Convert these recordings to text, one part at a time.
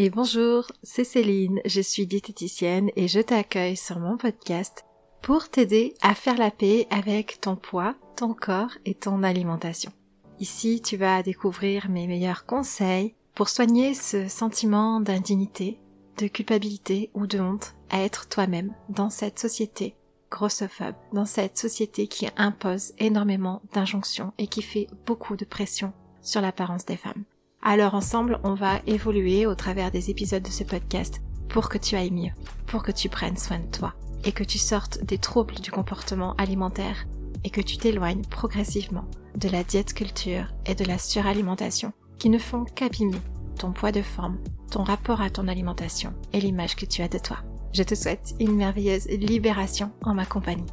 Et bonjour, c'est Céline, je suis diététicienne et je t'accueille sur mon podcast pour t'aider à faire la paix avec ton poids, ton corps et ton alimentation. Ici, tu vas découvrir mes meilleurs conseils pour soigner ce sentiment d'indignité, de culpabilité ou de honte à être toi-même dans cette société grossophobe, dans cette société qui impose énormément d'injonctions et qui fait beaucoup de pression sur l'apparence des femmes. Alors ensemble, on va évoluer au travers des épisodes de ce podcast pour que tu ailles mieux, pour que tu prennes soin de toi et que tu sortes des troubles du comportement alimentaire et que tu t'éloignes progressivement de la diète culture et de la suralimentation qui ne font qu'abîmer ton poids de forme, ton rapport à ton alimentation et l'image que tu as de toi. Je te souhaite une merveilleuse libération en ma compagnie.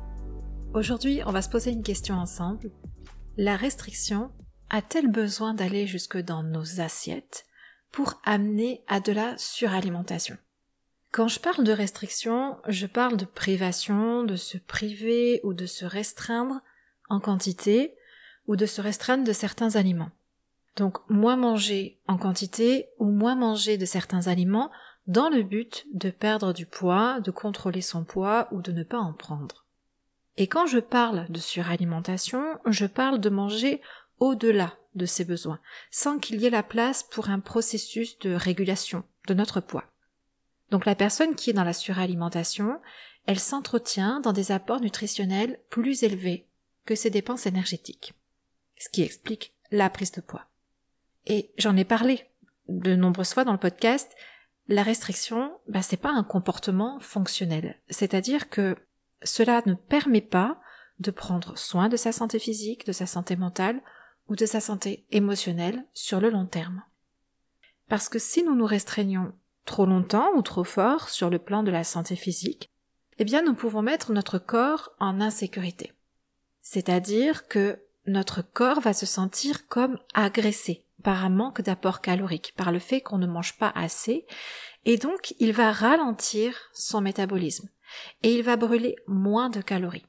Aujourd'hui, on va se poser une question ensemble. La restriction a-t-elle besoin d'aller jusque dans nos assiettes pour amener à de la suralimentation? Quand je parle de restriction, je parle de privation, de se priver ou de se restreindre en quantité ou de se restreindre de certains aliments. Donc moins manger en quantité ou moins manger de certains aliments dans le but de perdre du poids, de contrôler son poids ou de ne pas en prendre. Et quand je parle de suralimentation, je parle de manger au-delà de ses besoins, sans qu'il y ait la place pour un processus de régulation de notre poids. Donc la personne qui est dans la suralimentation, elle s'entretient dans des apports nutritionnels plus élevés que ses dépenses énergétiques, ce qui explique la prise de poids. Et j'en ai parlé de nombreuses fois dans le podcast, la restriction, bah, c'est pas un comportement fonctionnel. C'est-à-dire que cela ne permet pas de prendre soin de sa santé physique, de sa santé mentale ou de sa santé émotionnelle sur le long terme. Parce que si nous nous restreignons trop longtemps ou trop fort sur le plan de la santé physique, eh bien nous pouvons mettre notre corps en insécurité. C'est-à-dire que notre corps va se sentir comme agressé par un manque d'apport calorique, par le fait qu'on ne mange pas assez, et donc il va ralentir son métabolisme, et il va brûler moins de calories.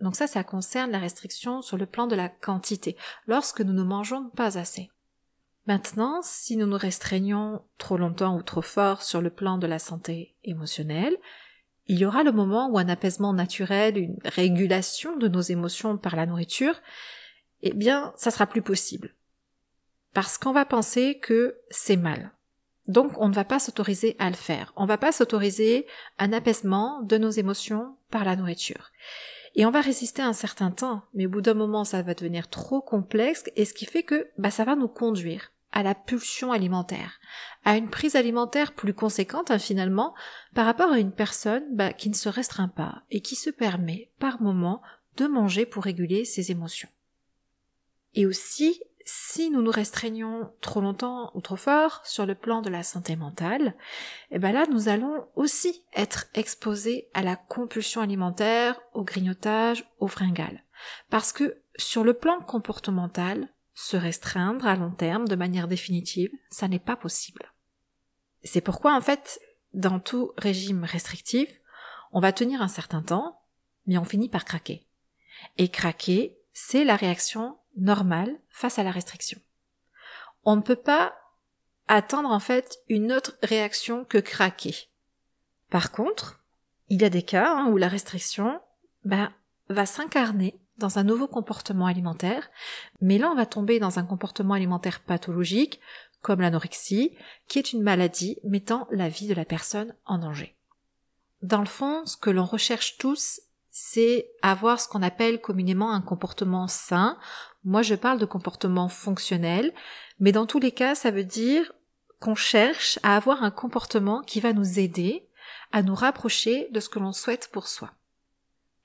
Donc ça, ça concerne la restriction sur le plan de la quantité, lorsque nous ne mangeons pas assez. Maintenant, si nous nous restreignons trop longtemps ou trop fort sur le plan de la santé émotionnelle, il y aura le moment où un apaisement naturel, une régulation de nos émotions par la nourriture, eh bien, ça sera plus possible. Parce qu'on va penser que c'est mal. Donc, on ne va pas s'autoriser à le faire. On ne va pas s'autoriser un apaisement de nos émotions par la nourriture. Et on va résister un certain temps, mais au bout d'un moment, ça va devenir trop complexe, et ce qui fait que bah, ça va nous conduire à la pulsion alimentaire, à une prise alimentaire plus conséquente hein, finalement par rapport à une personne bah, qui ne se restreint pas et qui se permet par moment de manger pour réguler ses émotions. Et aussi, si nous nous restreignons trop longtemps ou trop fort sur le plan de la santé mentale, eh ben là, nous allons aussi être exposés à la compulsion alimentaire, au grignotage, au fringale. Parce que sur le plan comportemental, se restreindre à long terme de manière définitive, ça n'est pas possible. C'est pourquoi, en fait, dans tout régime restrictif, on va tenir un certain temps, mais on finit par craquer. Et craquer, c'est la réaction normale face à la restriction. On ne peut pas attendre en fait une autre réaction que craquer. Par contre, il y a des cas hein, où la restriction bah, va s'incarner dans un nouveau comportement alimentaire, mais là on va tomber dans un comportement alimentaire pathologique, comme l'anorexie, qui est une maladie mettant la vie de la personne en danger. Dans le fond, ce que l'on recherche tous, c'est avoir ce qu'on appelle communément un comportement sain. Moi, je parle de comportement fonctionnel, mais dans tous les cas, ça veut dire qu'on cherche à avoir un comportement qui va nous aider à nous rapprocher de ce que l'on souhaite pour soi.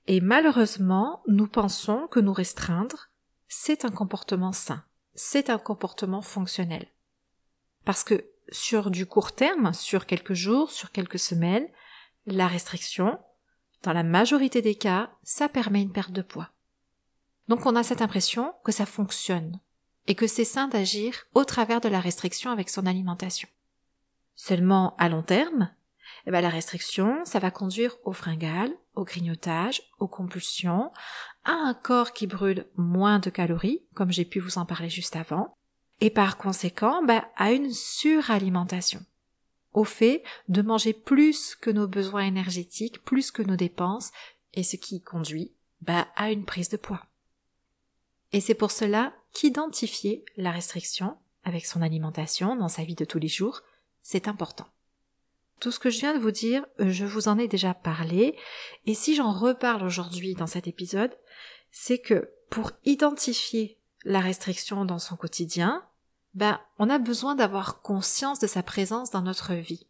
Et malheureusement, nous pensons que nous restreindre, c'est un comportement sain, c'est un comportement fonctionnel. Parce que sur du court terme, sur quelques jours, sur quelques semaines, la restriction, dans la majorité des cas, ça permet une perte de poids. Donc on a cette impression que ça fonctionne et que c'est sain d'agir au travers de la restriction avec son alimentation. Seulement à long terme, eh ben, la restriction, ça va conduire au fringale, au grignotage, aux compulsions, à un corps qui brûle moins de calories, comme j'ai pu vous en parler juste avant, et par conséquent, ben, à une suralimentation. Au fait de manger plus que nos besoins énergétiques, plus que nos dépenses, et ce qui conduit bah, à une prise de poids. Et c'est pour cela qu'identifier la restriction avec son alimentation dans sa vie de tous les jours, c'est important. Tout ce que je viens de vous dire, je vous en ai déjà parlé, et si j'en reparle aujourd'hui dans cet épisode, c'est que pour identifier la restriction dans son quotidien, ben, on a besoin d'avoir conscience de sa présence dans notre vie.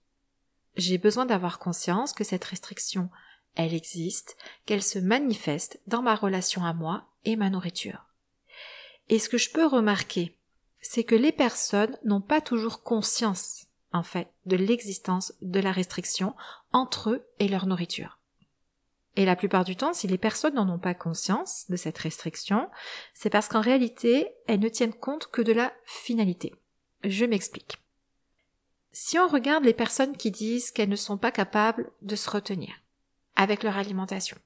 J'ai besoin d'avoir conscience que cette restriction, elle existe, qu'elle se manifeste dans ma relation à moi et ma nourriture. Et ce que je peux remarquer, c'est que les personnes n'ont pas toujours conscience, en fait, de l'existence de la restriction entre eux et leur nourriture. Et la plupart du temps, si les personnes n'en ont pas conscience de cette restriction, c'est parce qu'en réalité, elles ne tiennent compte que de la finalité. Je m'explique. Si on regarde les personnes qui disent qu'elles ne sont pas capables de se retenir avec leur alimentation,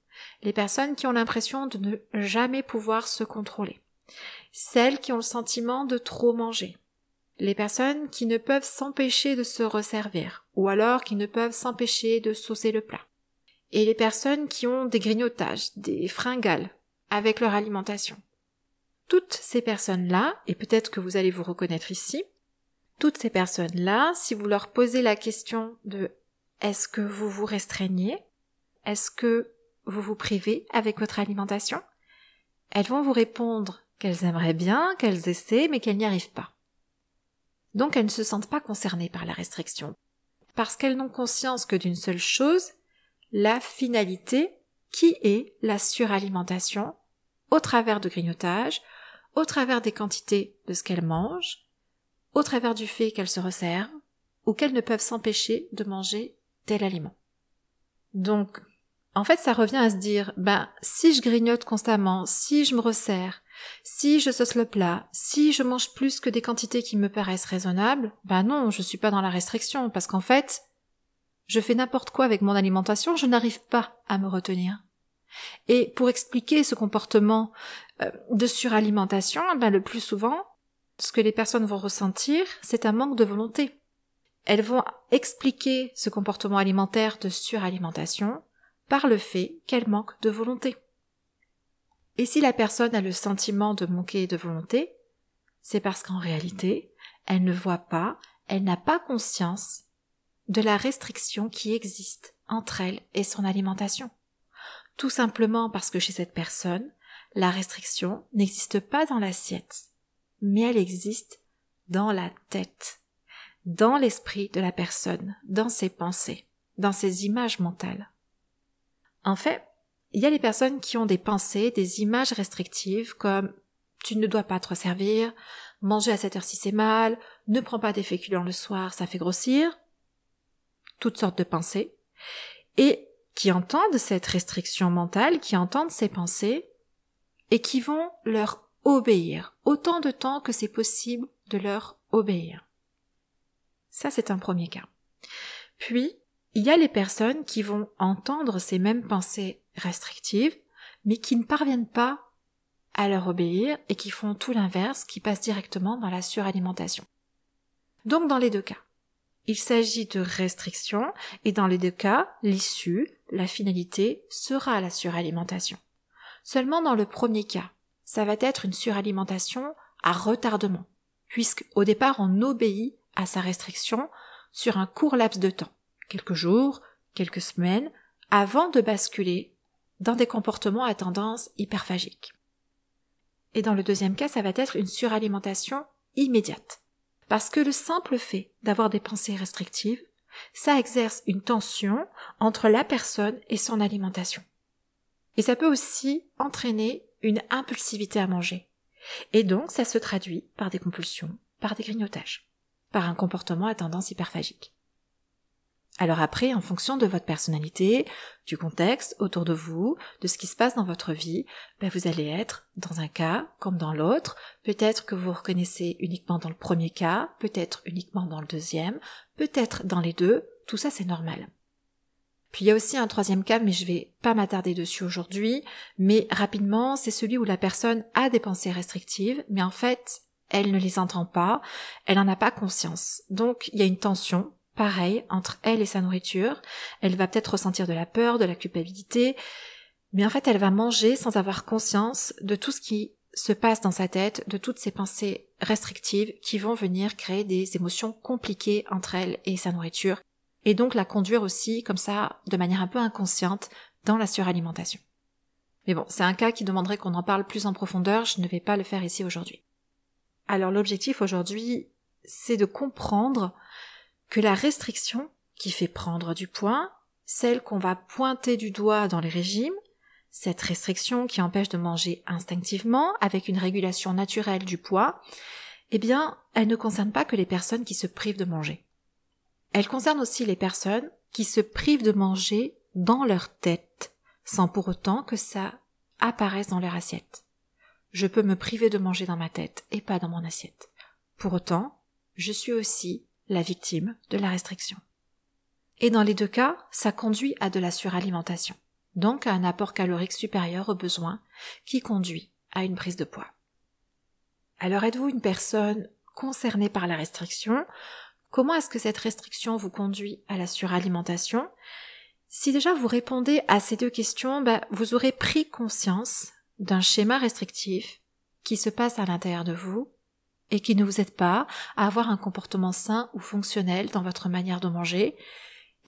les personnes qui ont l'impression de ne jamais pouvoir se contrôler, celles qui ont le sentiment de trop manger, les personnes qui ne peuvent s'empêcher de se resservir, ou alors qui ne peuvent s'empêcher de saucer le plat, et les personnes qui ont des grignotages, des fringales avec leur alimentation. Toutes ces personnes-là, et peut-être que vous allez vous reconnaître ici, toutes ces personnes-là, si vous leur posez la question de est-ce que vous vous restreignez, est-ce que vous vous privez avec votre alimentation, elles vont vous répondre qu'elles aimeraient bien, qu'elles essaient, mais qu'elles n'y arrivent pas. Donc elles ne se sentent pas concernées par la restriction, parce qu'elles n'ont conscience que d'une seule chose, la finalité qui est la suralimentation au travers de grignotage, au travers des quantités de ce qu'elles mangent, au travers du fait qu'elles se resservent ou qu'elles ne peuvent s'empêcher de manger tel aliment. Donc, en fait, ça revient à se dire, ben, si je grignote constamment, si je me resserre, si je sauce le plat, si je mange plus que des quantités qui me paraissent raisonnables, ben non, je suis pas dans la restriction, parce qu'en fait, je fais n'importe quoi avec mon alimentation, je n'arrive pas à me retenir. Et pour expliquer ce comportement euh, de suralimentation, ben le plus souvent, ce que les personnes vont ressentir, c'est un manque de volonté. Elles vont expliquer ce comportement alimentaire de suralimentation par le fait qu'elles manquent de volonté. Et si la personne a le sentiment de manquer de volonté, c'est parce qu'en réalité, elle ne voit pas, elle n'a pas conscience de la restriction qui existe entre elle et son alimentation. Tout simplement parce que chez cette personne, la restriction n'existe pas dans l'assiette, mais elle existe dans la tête, dans l'esprit de la personne, dans ses pensées, dans ses images mentales. En fait, il y a les personnes qui ont des pensées, des images restrictives comme tu ne dois pas te servir, manger à cette heure-ci c'est mal, ne prends pas des féculents le soir, ça fait grossir, toutes sortes de pensées, et qui entendent cette restriction mentale, qui entendent ces pensées, et qui vont leur obéir, autant de temps que c'est possible de leur obéir. Ça, c'est un premier cas. Puis, il y a les personnes qui vont entendre ces mêmes pensées restrictives, mais qui ne parviennent pas à leur obéir et qui font tout l'inverse, qui passent directement dans la suralimentation. Donc dans les deux cas, il s'agit de restrictions et dans les deux cas, l'issue, la finalité, sera la suralimentation. Seulement dans le premier cas, ça va être une suralimentation à retardement, puisque au départ on obéit à sa restriction sur un court laps de temps, quelques jours, quelques semaines, avant de basculer dans des comportements à tendance hyperphagique. Et dans le deuxième cas, ça va être une suralimentation immédiate, parce que le simple fait d'avoir des pensées restrictives, ça exerce une tension entre la personne et son alimentation. Et ça peut aussi entraîner une impulsivité à manger. Et donc ça se traduit par des compulsions, par des grignotages, par un comportement à tendance hyperphagique. Alors après, en fonction de votre personnalité, du contexte autour de vous, de ce qui se passe dans votre vie, ben vous allez être dans un cas comme dans l'autre. Peut-être que vous reconnaissez uniquement dans le premier cas, peut-être uniquement dans le deuxième, peut-être dans les deux. Tout ça, c'est normal. Puis il y a aussi un troisième cas, mais je vais pas m'attarder dessus aujourd'hui, mais rapidement, c'est celui où la personne a des pensées restrictives, mais en fait, elle ne les entend pas, elle n'en a pas conscience. Donc il y a une tension pareil entre elle et sa nourriture. Elle va peut-être ressentir de la peur, de la culpabilité, mais en fait elle va manger sans avoir conscience de tout ce qui se passe dans sa tête, de toutes ces pensées restrictives qui vont venir créer des émotions compliquées entre elle et sa nourriture, et donc la conduire aussi comme ça, de manière un peu inconsciente, dans la suralimentation. Mais bon, c'est un cas qui demanderait qu'on en parle plus en profondeur, je ne vais pas le faire ici aujourd'hui. Alors l'objectif aujourd'hui, c'est de comprendre que la restriction qui fait prendre du poids, celle qu'on va pointer du doigt dans les régimes, cette restriction qui empêche de manger instinctivement avec une régulation naturelle du poids, eh bien, elle ne concerne pas que les personnes qui se privent de manger. Elle concerne aussi les personnes qui se privent de manger dans leur tête, sans pour autant que ça apparaisse dans leur assiette. Je peux me priver de manger dans ma tête et pas dans mon assiette. Pour autant, je suis aussi la victime de la restriction. Et dans les deux cas, ça conduit à de la suralimentation, donc à un apport calorique supérieur aux besoins qui conduit à une prise de poids. Alors êtes-vous une personne concernée par la restriction? Comment est-ce que cette restriction vous conduit à la suralimentation? Si déjà vous répondez à ces deux questions, bah, vous aurez pris conscience d'un schéma restrictif qui se passe à l'intérieur de vous et qui ne vous aide pas à avoir un comportement sain ou fonctionnel dans votre manière de manger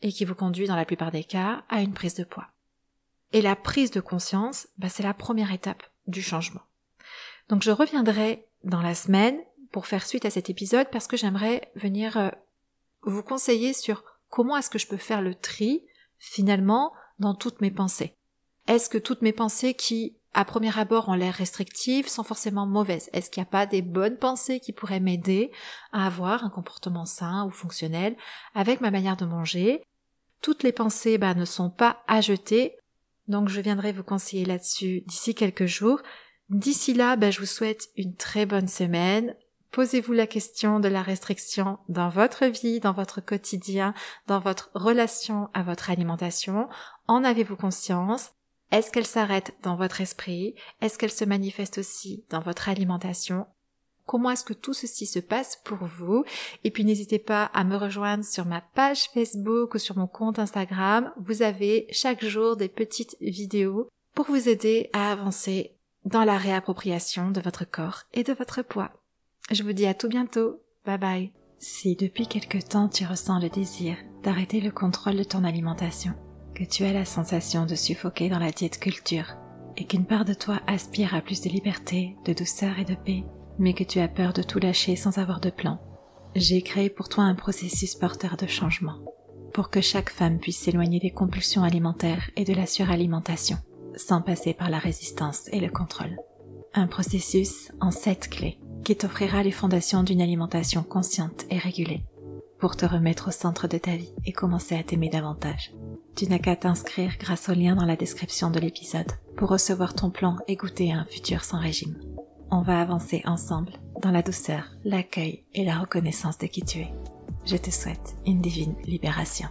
et qui vous conduit dans la plupart des cas à une prise de poids. Et la prise de conscience, bah, c'est la première étape du changement. Donc je reviendrai dans la semaine pour faire suite à cet épisode parce que j'aimerais venir euh, vous conseiller sur comment est-ce que je peux faire le tri finalement dans toutes mes pensées. Est-ce que toutes mes pensées qui à premier abord ont l'air restrictives sont forcément mauvaises Est-ce qu'il n'y a pas des bonnes pensées qui pourraient m'aider à avoir un comportement sain ou fonctionnel avec ma manière de manger? Toutes les pensées bah, ne sont pas à jeter, donc je viendrai vous conseiller là-dessus d'ici quelques jours. D'ici là, bah, je vous souhaite une très bonne semaine. Posez-vous la question de la restriction dans votre vie, dans votre quotidien, dans votre relation à votre alimentation. En avez-vous conscience? Est-ce qu'elle s'arrête dans votre esprit? Est-ce qu'elle se manifeste aussi dans votre alimentation? Comment est-ce que tout ceci se passe pour vous? Et puis n'hésitez pas à me rejoindre sur ma page Facebook ou sur mon compte Instagram. Vous avez chaque jour des petites vidéos pour vous aider à avancer dans la réappropriation de votre corps et de votre poids. Je vous dis à tout bientôt. Bye bye. Si depuis quelque temps tu ressens le désir d'arrêter le contrôle de ton alimentation, que tu as la sensation de suffoquer dans la diète culture, et qu'une part de toi aspire à plus de liberté, de douceur et de paix, mais que tu as peur de tout lâcher sans avoir de plan, j'ai créé pour toi un processus porteur de changement, pour que chaque femme puisse s'éloigner des compulsions alimentaires et de la suralimentation, sans passer par la résistance et le contrôle. Un processus en sept clés qui t'offrira les fondations d'une alimentation consciente et régulée pour te remettre au centre de ta vie et commencer à t'aimer davantage. Tu n'as qu'à t'inscrire grâce au lien dans la description de l'épisode pour recevoir ton plan et goûter à un futur sans régime. On va avancer ensemble dans la douceur, l'accueil et la reconnaissance de qui tu es. Je te souhaite une divine libération.